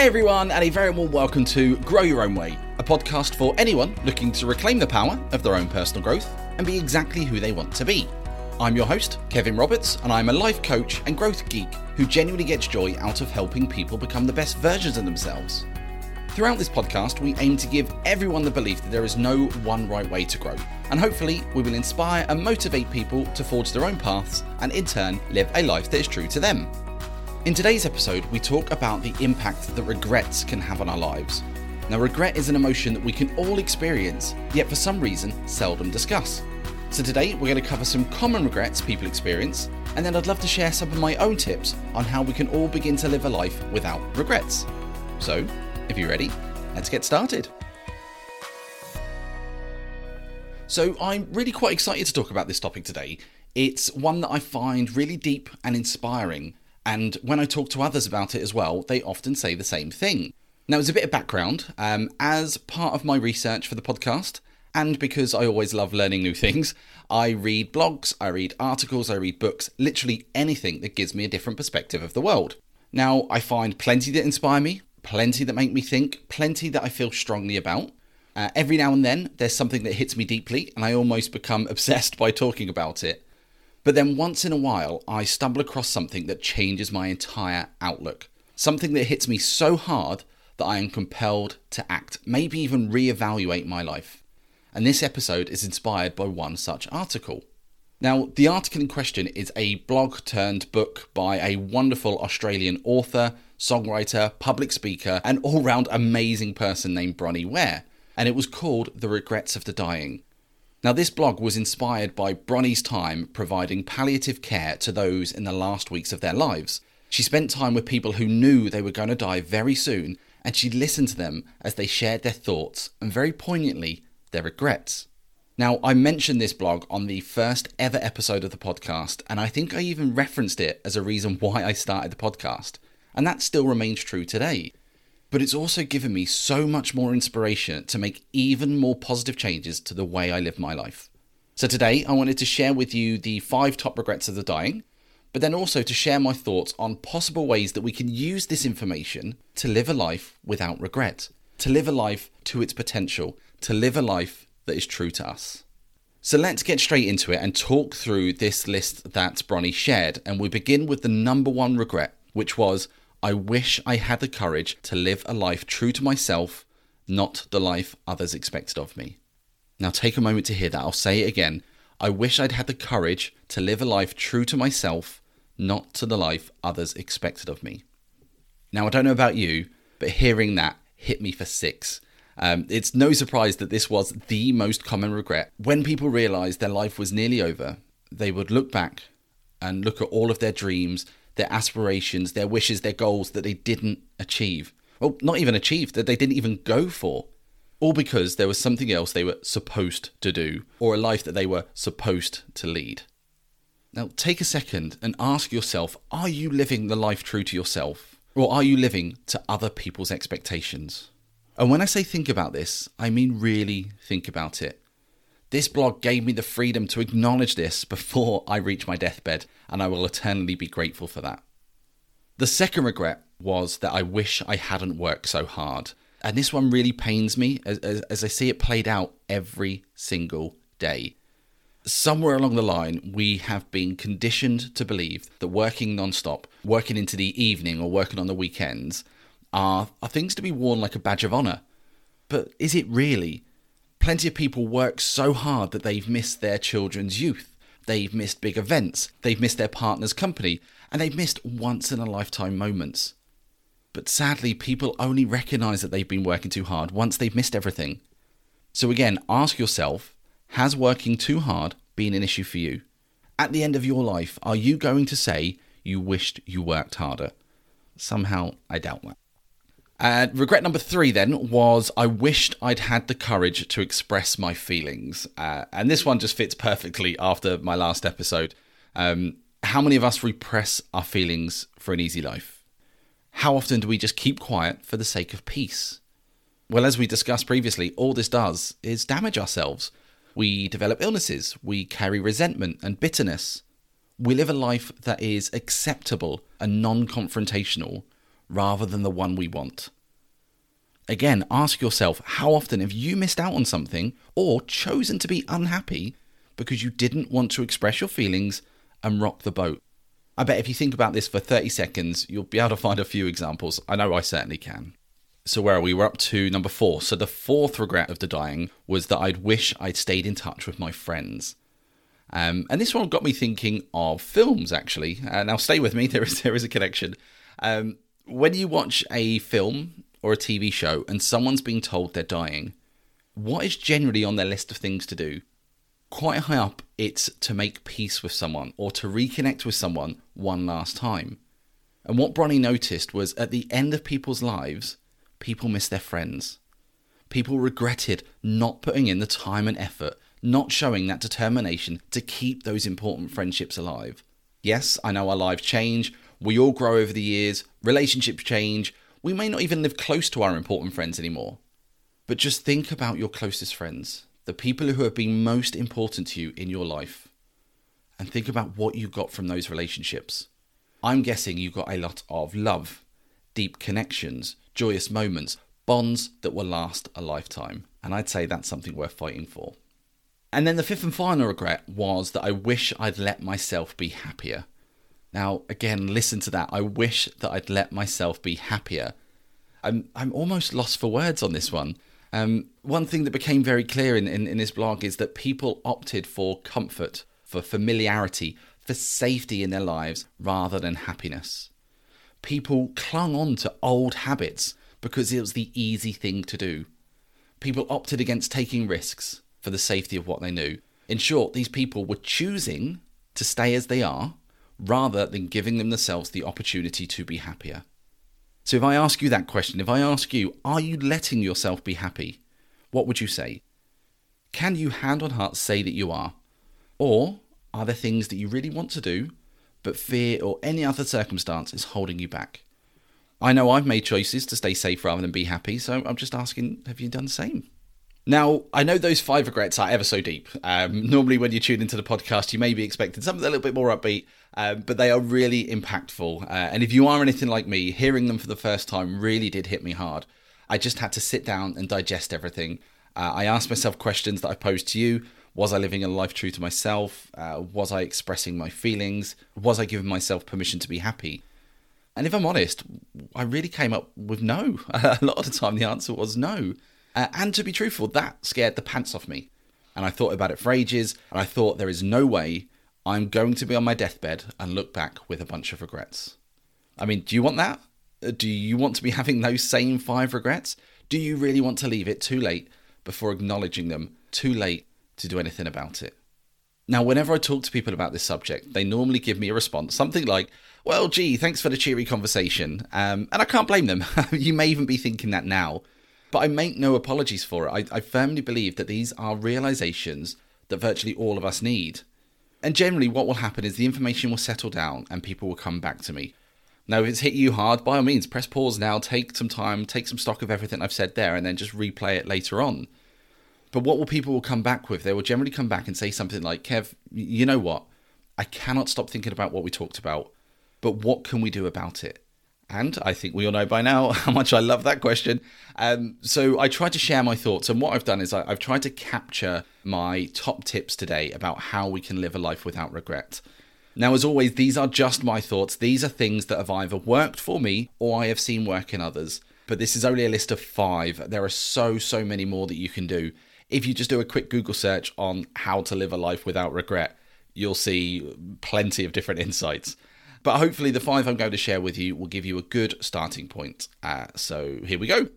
Hey everyone, and a very warm welcome to Grow Your Own Way, a podcast for anyone looking to reclaim the power of their own personal growth and be exactly who they want to be. I'm your host, Kevin Roberts, and I'm a life coach and growth geek who genuinely gets joy out of helping people become the best versions of themselves. Throughout this podcast, we aim to give everyone the belief that there is no one right way to grow, and hopefully, we will inspire and motivate people to forge their own paths and in turn live a life that is true to them. In today's episode, we talk about the impact that regrets can have on our lives. Now, regret is an emotion that we can all experience, yet for some reason seldom discuss. So, today we're going to cover some common regrets people experience, and then I'd love to share some of my own tips on how we can all begin to live a life without regrets. So, if you're ready, let's get started. So, I'm really quite excited to talk about this topic today. It's one that I find really deep and inspiring and when I talk to others about it as well, they often say the same thing. Now, as a bit of background, um, as part of my research for the podcast, and because I always love learning new things, I read blogs, I read articles, I read books, literally anything that gives me a different perspective of the world. Now, I find plenty that inspire me, plenty that make me think, plenty that I feel strongly about. Uh, every now and then, there's something that hits me deeply, and I almost become obsessed by talking about it. But then once in a while, I stumble across something that changes my entire outlook. Something that hits me so hard that I am compelled to act, maybe even re-evaluate my life. And this episode is inspired by one such article. Now, the article in question is a blog turned book by a wonderful Australian author, songwriter, public speaker, and all round amazing person named Bronnie Ware. And it was called The Regrets of the Dying. Now, this blog was inspired by Bronnie's time providing palliative care to those in the last weeks of their lives. She spent time with people who knew they were going to die very soon, and she listened to them as they shared their thoughts and, very poignantly, their regrets. Now, I mentioned this blog on the first ever episode of the podcast, and I think I even referenced it as a reason why I started the podcast. And that still remains true today but it's also given me so much more inspiration to make even more positive changes to the way I live my life. So today, I wanted to share with you the five top regrets of the dying, but then also to share my thoughts on possible ways that we can use this information to live a life without regret, to live a life to its potential, to live a life that is true to us. So let's get straight into it and talk through this list that Bronnie shared. And we begin with the number one regret, which was I wish I had the courage to live a life true to myself, not the life others expected of me. Now take a moment to hear that. I'll say it again. I wish I'd had the courage to live a life true to myself, not to the life others expected of me. Now, I don't know about you, but hearing that hit me for six. Um, it's no surprise that this was the most common regret. When people realised their life was nearly over, they would look back and look at all of their dreams, their aspirations, their wishes, their goals that they didn't achieve. Well, not even achieve, that they didn't even go for. All because there was something else they were supposed to do, or a life that they were supposed to lead. Now, take a second and ask yourself are you living the life true to yourself, or are you living to other people's expectations? And when I say think about this, I mean really think about it. This blog gave me the freedom to acknowledge this before I reach my deathbed, and I will eternally be grateful for that. The second regret was that I wish I hadn't worked so hard. And this one really pains me as, as, as I see it played out every single day. Somewhere along the line, we have been conditioned to believe that working non stop, working into the evening, or working on the weekends are, are things to be worn like a badge of honour. But is it really? Plenty of people work so hard that they've missed their children's youth. They've missed big events. They've missed their partner's company. And they've missed once in a lifetime moments. But sadly, people only recognize that they've been working too hard once they've missed everything. So again, ask yourself has working too hard been an issue for you? At the end of your life, are you going to say you wished you worked harder? Somehow, I doubt that. Uh, regret number three then was I wished I'd had the courage to express my feelings. Uh, and this one just fits perfectly after my last episode. Um, how many of us repress our feelings for an easy life? How often do we just keep quiet for the sake of peace? Well, as we discussed previously, all this does is damage ourselves. We develop illnesses, we carry resentment and bitterness. We live a life that is acceptable and non confrontational rather than the one we want. Again, ask yourself how often have you missed out on something or chosen to be unhappy because you didn't want to express your feelings and rock the boat? I bet if you think about this for 30 seconds, you'll be able to find a few examples. I know I certainly can. So, where are we? We're up to number four. So, the fourth regret of the dying was that I'd wish I'd stayed in touch with my friends. Um, and this one got me thinking of films, actually. Uh, now, stay with me, there is, there is a connection. Um, when you watch a film or a TV show and someone's being told they're dying, what is generally on their list of things to do? Quite high up, it's to make peace with someone or to reconnect with someone one last time. And what Bronnie noticed was at the end of people's lives, people miss their friends. People regretted not putting in the time and effort, not showing that determination to keep those important friendships alive. Yes, I know our lives change, we all grow over the years, relationships change, we may not even live close to our important friends anymore. But just think about your closest friends, the people who have been most important to you in your life, and think about what you got from those relationships. I'm guessing you got a lot of love, deep connections, joyous moments, bonds that will last a lifetime. And I'd say that's something worth fighting for. And then the fifth and final regret was that I wish I'd let myself be happier. Now, again, listen to that. I wish that I'd let myself be happier. I'm, I'm almost lost for words on this one. Um, one thing that became very clear in, in, in this blog is that people opted for comfort, for familiarity, for safety in their lives rather than happiness. People clung on to old habits because it was the easy thing to do. People opted against taking risks for the safety of what they knew. In short, these people were choosing to stay as they are rather than giving themselves the opportunity to be happier. So, if I ask you that question, if I ask you, are you letting yourself be happy? What would you say? Can you hand on heart say that you are? Or are there things that you really want to do, but fear or any other circumstance is holding you back? I know I've made choices to stay safe rather than be happy, so I'm just asking, have you done the same? Now, I know those five regrets are ever so deep. Um, normally, when you tune into the podcast, you may be expecting something a little bit more upbeat, um, but they are really impactful. Uh, and if you are anything like me, hearing them for the first time really did hit me hard. I just had to sit down and digest everything. Uh, I asked myself questions that I posed to you. Was I living a life true to myself? Uh, was I expressing my feelings? Was I giving myself permission to be happy? And if I'm honest, I really came up with no. a lot of the time, the answer was no. Uh, and to be truthful, that scared the pants off me. And I thought about it for ages, and I thought there is no way I'm going to be on my deathbed and look back with a bunch of regrets. I mean, do you want that? Uh, do you want to be having those same five regrets? Do you really want to leave it too late before acknowledging them, too late to do anything about it? Now, whenever I talk to people about this subject, they normally give me a response, something like, Well, gee, thanks for the cheery conversation. Um, and I can't blame them. you may even be thinking that now. But I make no apologies for it. I, I firmly believe that these are realizations that virtually all of us need. And generally, what will happen is the information will settle down and people will come back to me. Now, if it's hit you hard, by all means, press pause now, take some time, take some stock of everything I've said there, and then just replay it later on. But what will people will come back with? They will generally come back and say something like, Kev, you know what? I cannot stop thinking about what we talked about, but what can we do about it? And I think we all know by now how much I love that question. Um, so I tried to share my thoughts, and what I've done is I, I've tried to capture my top tips today about how we can live a life without regret. Now, as always, these are just my thoughts. These are things that have either worked for me or I have seen work in others. But this is only a list of five. There are so, so many more that you can do. If you just do a quick Google search on how to live a life without regret, you'll see plenty of different insights. But hopefully, the five I'm going to share with you will give you a good starting point. Uh, so here we go.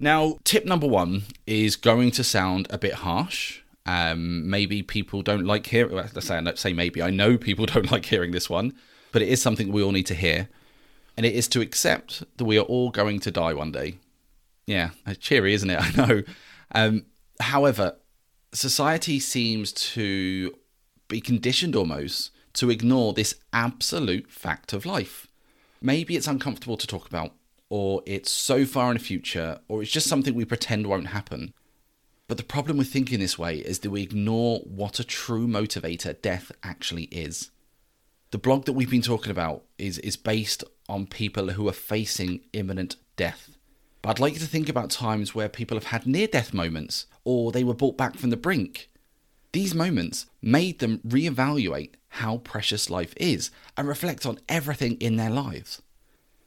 Now, tip number one is going to sound a bit harsh. Um, maybe people don't like hearing. Well, say, let's say maybe. I know people don't like hearing this one, but it is something we all need to hear, and it is to accept that we are all going to die one day. Yeah, cheery, isn't it? I know. Um, however, society seems to be conditioned almost to ignore this absolute fact of life. Maybe it's uncomfortable to talk about, or it's so far in the future, or it's just something we pretend won't happen. But the problem with thinking this way is that we ignore what a true motivator death actually is. The blog that we've been talking about is, is based on people who are facing imminent death. But I'd like you to think about times where people have had near death moments or they were brought back from the brink. These moments made them reevaluate how precious life is and reflect on everything in their lives.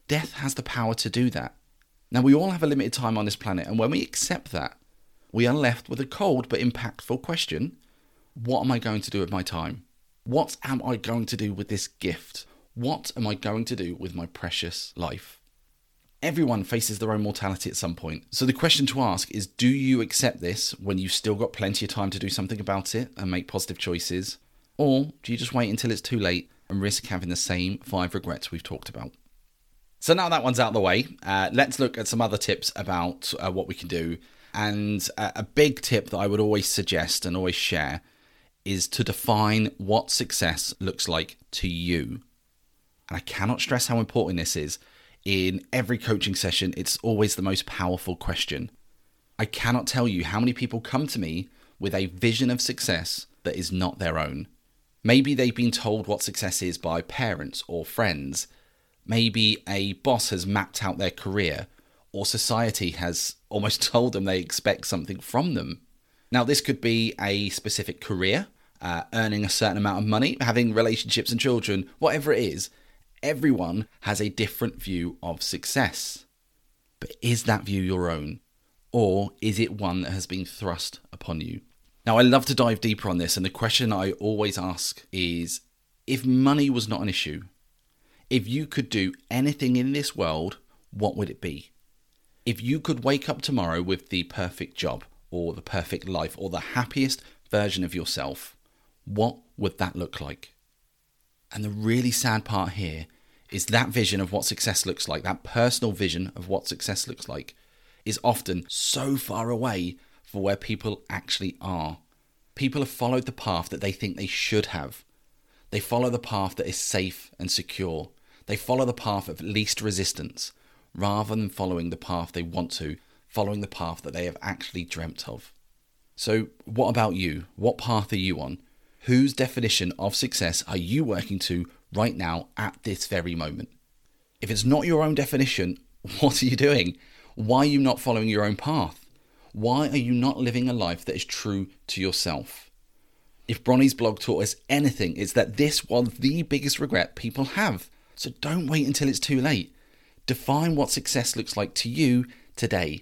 Death has the power to do that. Now, we all have a limited time on this planet, and when we accept that, we are left with a cold but impactful question What am I going to do with my time? What am I going to do with this gift? What am I going to do with my precious life? Everyone faces their own mortality at some point. So the question to ask is do you accept this when you've still got plenty of time to do something about it and make positive choices? Or do you just wait until it's too late and risk having the same five regrets we've talked about? So now that one's out of the way, uh, let's look at some other tips about uh, what we can do. And uh, a big tip that I would always suggest and always share is to define what success looks like to you. And I cannot stress how important this is. In every coaching session, it's always the most powerful question. I cannot tell you how many people come to me with a vision of success that is not their own. Maybe they've been told what success is by parents or friends. Maybe a boss has mapped out their career, or society has almost told them they expect something from them. Now, this could be a specific career, uh, earning a certain amount of money, having relationships and children, whatever it is, everyone has a different view of success. But is that view your own? Or is it one that has been thrust upon you? Now, I love to dive deeper on this, and the question I always ask is if money was not an issue, if you could do anything in this world, what would it be? If you could wake up tomorrow with the perfect job, or the perfect life, or the happiest version of yourself, what would that look like? And the really sad part here is that vision of what success looks like, that personal vision of what success looks like, is often so far away for where people actually are. People have followed the path that they think they should have. They follow the path that is safe and secure. They follow the path of least resistance rather than following the path they want to, following the path that they have actually dreamt of. So, what about you? What path are you on? Whose definition of success are you working to right now at this very moment? If it's not your own definition, what are you doing? Why are you not following your own path? Why are you not living a life that is true to yourself? If Bronnie's blog taught us anything, it's that this was the biggest regret people have. So don't wait until it's too late. Define what success looks like to you today.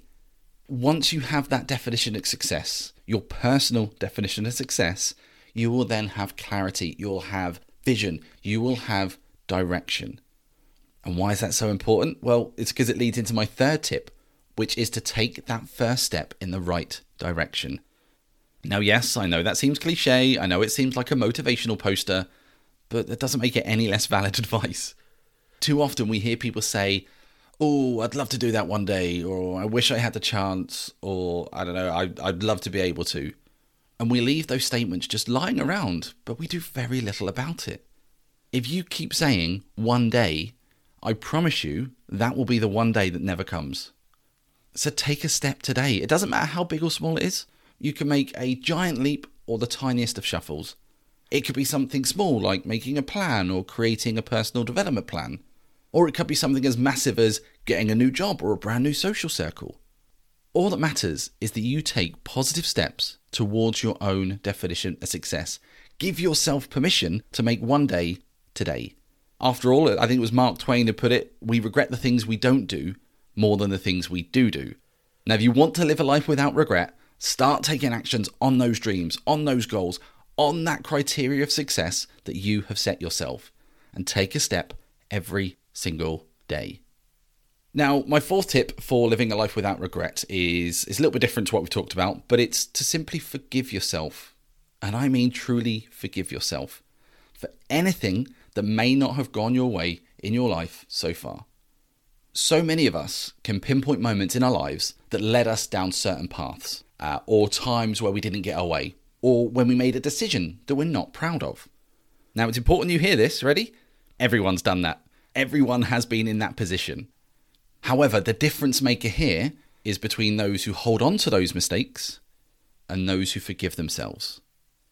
Once you have that definition of success, your personal definition of success, you will then have clarity, you'll have vision, you will have direction. And why is that so important? Well, it's because it leads into my third tip, which is to take that first step in the right direction. Now, yes, I know that seems cliche, I know it seems like a motivational poster, but that doesn't make it any less valid advice. Too often we hear people say, Oh, I'd love to do that one day, or I wish I had the chance, or I don't know, I, I'd love to be able to. And we leave those statements just lying around, but we do very little about it. If you keep saying one day, I promise you that will be the one day that never comes. So take a step today. It doesn't matter how big or small it is. You can make a giant leap or the tiniest of shuffles. It could be something small like making a plan or creating a personal development plan. Or it could be something as massive as getting a new job or a brand new social circle. All that matters is that you take positive steps towards your own definition of success. Give yourself permission to make one day today. After all, I think it was Mark Twain who put it we regret the things we don't do more than the things we do do. Now, if you want to live a life without regret, start taking actions on those dreams, on those goals, on that criteria of success that you have set yourself, and take a step every single day. Now, my fourth tip for living a life without regret is, is a little bit different to what we've talked about, but it's to simply forgive yourself. And I mean truly forgive yourself for anything that may not have gone your way in your life so far. So many of us can pinpoint moments in our lives that led us down certain paths, uh, or times where we didn't get our way, or when we made a decision that we're not proud of. Now, it's important you hear this. Ready? Everyone's done that. Everyone has been in that position. However, the difference maker here is between those who hold on to those mistakes and those who forgive themselves.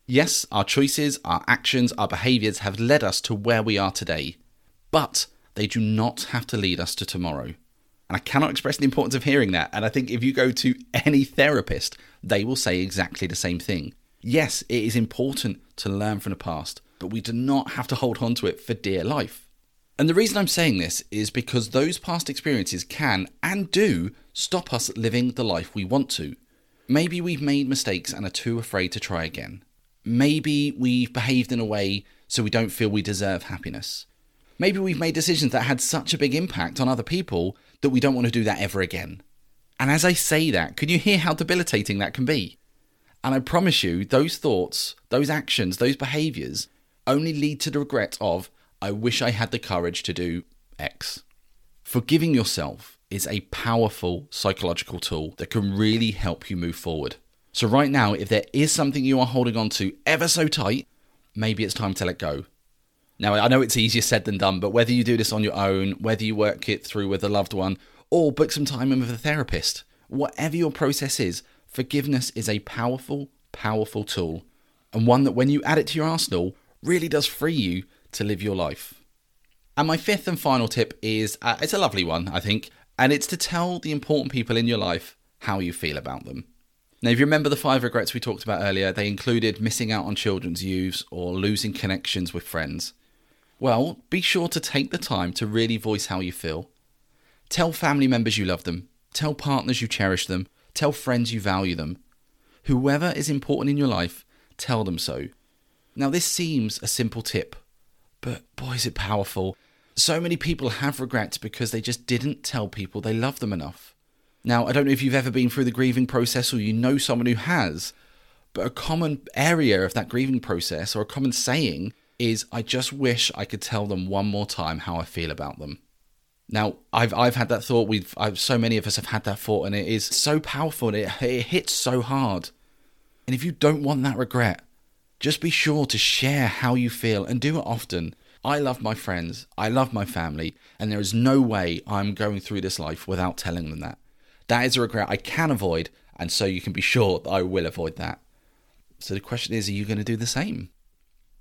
Yes, our choices, our actions, our behaviours have led us to where we are today, but they do not have to lead us to tomorrow. And I cannot express the importance of hearing that. And I think if you go to any therapist, they will say exactly the same thing. Yes, it is important to learn from the past, but we do not have to hold on to it for dear life. And the reason I'm saying this is because those past experiences can and do stop us living the life we want to. Maybe we've made mistakes and are too afraid to try again. Maybe we've behaved in a way so we don't feel we deserve happiness. Maybe we've made decisions that had such a big impact on other people that we don't want to do that ever again. And as I say that, can you hear how debilitating that can be? And I promise you, those thoughts, those actions, those behaviors only lead to the regret of, I wish I had the courage to do X. Forgiving yourself is a powerful psychological tool that can really help you move forward. So, right now, if there is something you are holding on to ever so tight, maybe it's time to let go. Now, I know it's easier said than done, but whether you do this on your own, whether you work it through with a loved one, or book some time in with a therapist, whatever your process is, forgiveness is a powerful, powerful tool, and one that when you add it to your arsenal, really does free you to live your life. And my fifth and final tip is uh, it's a lovely one, I think, and it's to tell the important people in your life how you feel about them. Now, if you remember the five regrets we talked about earlier, they included missing out on children's youths or losing connections with friends. Well, be sure to take the time to really voice how you feel. Tell family members you love them, tell partners you cherish them, tell friends you value them. Whoever is important in your life, tell them so. Now, this seems a simple tip, but boy, is it powerful. So many people have regrets because they just didn't tell people they love them enough. Now, I don't know if you've ever been through the grieving process or you know someone who has, but a common area of that grieving process or a common saying is I just wish I could tell them one more time how I feel about them. Now, I've I've had that thought. We've I've, so many of us have had that thought, and it is so powerful. And it it hits so hard. And if you don't want that regret, just be sure to share how you feel and do it often. I love my friends, I love my family, and there is no way I'm going through this life without telling them that. That is a regret I can avoid, and so you can be sure that I will avoid that. So the question is, are you going to do the same?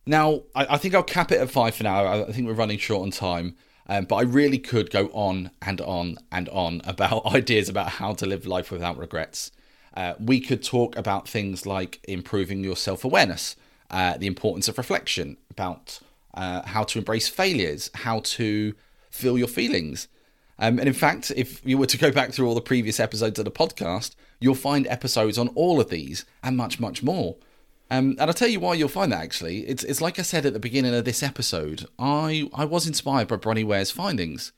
Now, I, I think I'll cap it at five for now. I, I think we're running short on time. Um, but I really could go on and on and on about ideas about how to live life without regrets. Uh, we could talk about things like improving your self awareness, uh, the importance of reflection, about uh, how to embrace failures, how to feel your feelings. Um, and in fact, if you were to go back through all the previous episodes of the podcast, you'll find episodes on all of these and much, much more. Um, and I'll tell you why you'll find that actually. It's, it's like I said at the beginning of this episode, I, I was inspired by Bronnie Ware's findings.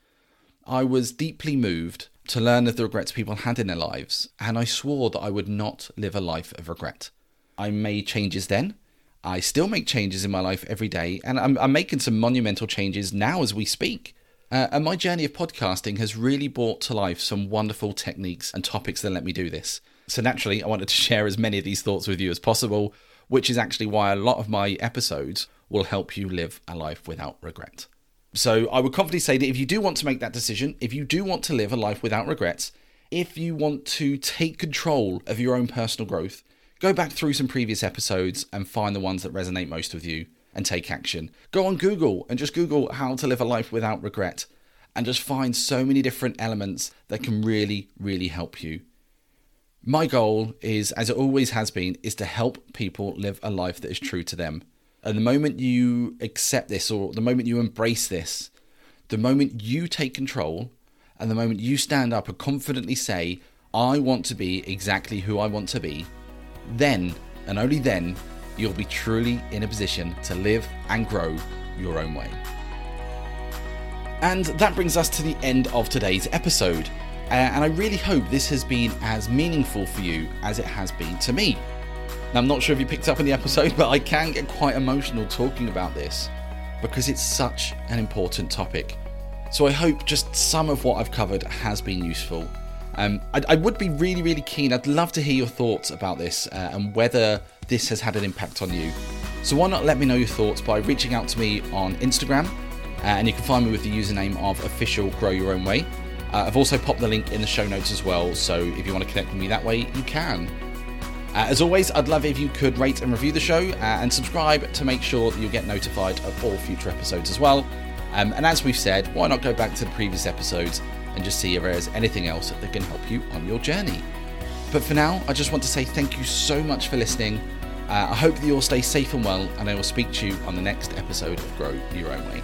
I was deeply moved to learn of the regrets people had in their lives, and I swore that I would not live a life of regret. I made changes then, I still make changes in my life every day, and I'm, I'm making some monumental changes now as we speak. Uh, and my journey of podcasting has really brought to life some wonderful techniques and topics that let me do this. So, naturally, I wanted to share as many of these thoughts with you as possible, which is actually why a lot of my episodes will help you live a life without regret. So, I would confidently say that if you do want to make that decision, if you do want to live a life without regrets, if you want to take control of your own personal growth, Go back through some previous episodes and find the ones that resonate most with you and take action. Go on Google and just Google how to live a life without regret and just find so many different elements that can really, really help you. My goal is, as it always has been, is to help people live a life that is true to them. And the moment you accept this or the moment you embrace this, the moment you take control and the moment you stand up and confidently say, I want to be exactly who I want to be, then, and only then, you'll be truly in a position to live and grow your own way. And that brings us to the end of today's episode. Uh, and I really hope this has been as meaningful for you as it has been to me. Now, I'm not sure if you picked up in the episode, but I can get quite emotional talking about this because it's such an important topic. So I hope just some of what I've covered has been useful um, I, I, would be really, really keen. I'd love to hear your thoughts about this uh, and whether this has had an impact on you. So why not let me know your thoughts by reaching out to me on Instagram, uh, and you can find me with the username of official Grow Your Own Way. Uh, I've also popped the link in the show notes as well, so if you want to connect with me that way, you can. Uh, as always, I'd love if you could rate and review the show uh, and subscribe to make sure that you get notified of all future episodes as well. Um, and as we've said, why not go back to the previous episodes and just see if there's anything else that can help you on your journey. But for now, I just want to say thank you so much for listening. Uh, I hope that you all stay safe and well, and I will speak to you on the next episode of Grow Your Own Way.